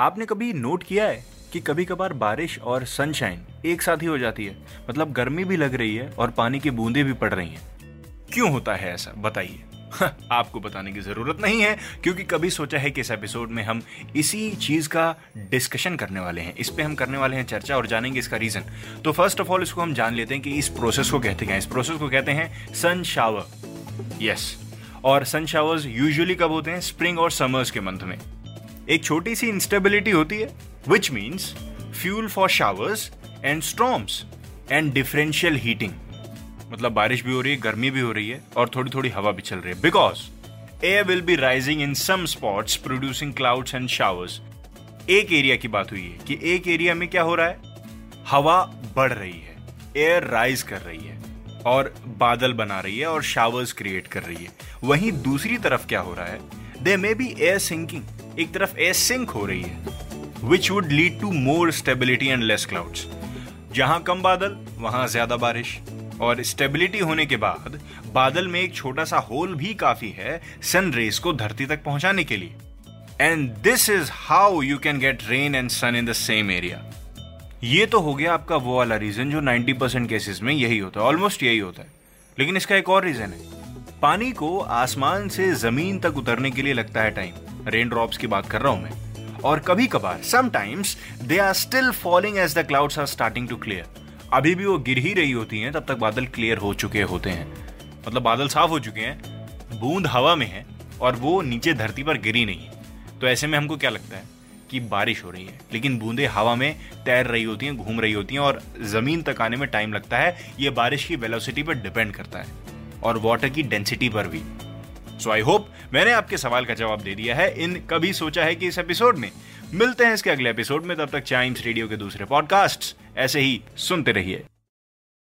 आपने कभी नोट किया है कि कभी कभार बारिश और सनशाइन एक साथ ही हो जाती है? मतलब गर्मी भी लग रही है और पानी की बूंदें भी पड़ रही हैं। क्यों होता है ऐसा? बताइए। आपको बताने की ज़रूरत नहीं है, क्योंकि कभी सोचा है कि इस एपिसोड में हम इसी चीज़ का डिस्कशन करने वाले हैं। इस पे हम करने वाले हैं चर्चा और जानेंगे इसका रीजन तो फ़र्स्ट ऑफ़ ऑल इसको हम जान लेते हैं कि इस प्रोसेस को कहते हैं? इस प्रोसेस को कहते हैं सन शावर यस और सन शावर्स यूजुअली कब होते हैं? स्प्रिंग और समर्स के मंथ में। एक छोटी सी इंस्टेबिलिटी होती है which means fuel for showers and storms and differential heating मतलब बारिश भी हो रही है, गर्मी भी हो रही है और थोड़ी थोड़ी हवा भी चल रही है। Because air will be rising in some spots producing clouds and showers एक एरिया की बात हुई है कि एक एरिया में क्या हो रहा है? हवा बढ़ रही है एयर राइज कर रही है और बादल बना रही है और शावर्स क्रिएट कर रही है। वहीं दूसरी तरफ़ क्या हो रहा है? They may be air sinking एक तरफ़ एयर सिंक हो रही है which would lead to more stability and less clouds जहाँ कम बादल, वहाँ ज़्यादा बारिश। और स्टेबिलिटी होने के बाद, बादल में एक छोटा सा होल भी काफ़ी है सन रेस को धरती तक पहुँचाने के लिए। And this is how you can get rain and sun in the same area ये तो हो गया आपका वो वाला रीजन जो 90 परसेंट केसेस में यही होता है ऑलमोस्ट यही होता है। लेकिन इसका एक और रीजन है। पानी को आसमान से ज़मीन तक उतरने के लिए लगता है टाइम रेन ड्रॉप्स की बात कर रहा हूँ मैं। और कभी कभार sometimes they are still falling as the clouds are starting to clear अभी भी वो गिर ही रही होती हैं, तब तक बादल क्लियर हो चुके होते हैं। मतलब बादल साफ़ हो चुके हैं, बूंद हवा में है, और वो नीचे धरती पर गिरी नहीं है। तो ऐसे में हमको क्या लगता है कि बारिश हो रही है? लेकिन बूंदे हवा में तैर रही होती हैं, घूम रही होती हैं, और ज़मीन तक आने में टाइम लगता है। ये बारिश की वेलोसिटी पर डिपेंड करता है। और वाटर की डेंसिटी पर भी। सो आई होप मैंने आपके सवाल का जवाब दे दिया है इन कभी सोचा है कि इस एपिसोड में। मिलते हैं इसके अगले एपिसोड में, तब तक चाइम्स रेडियो के दूसरे पॉडकास्ट ऐसे ही सुनते रहिए।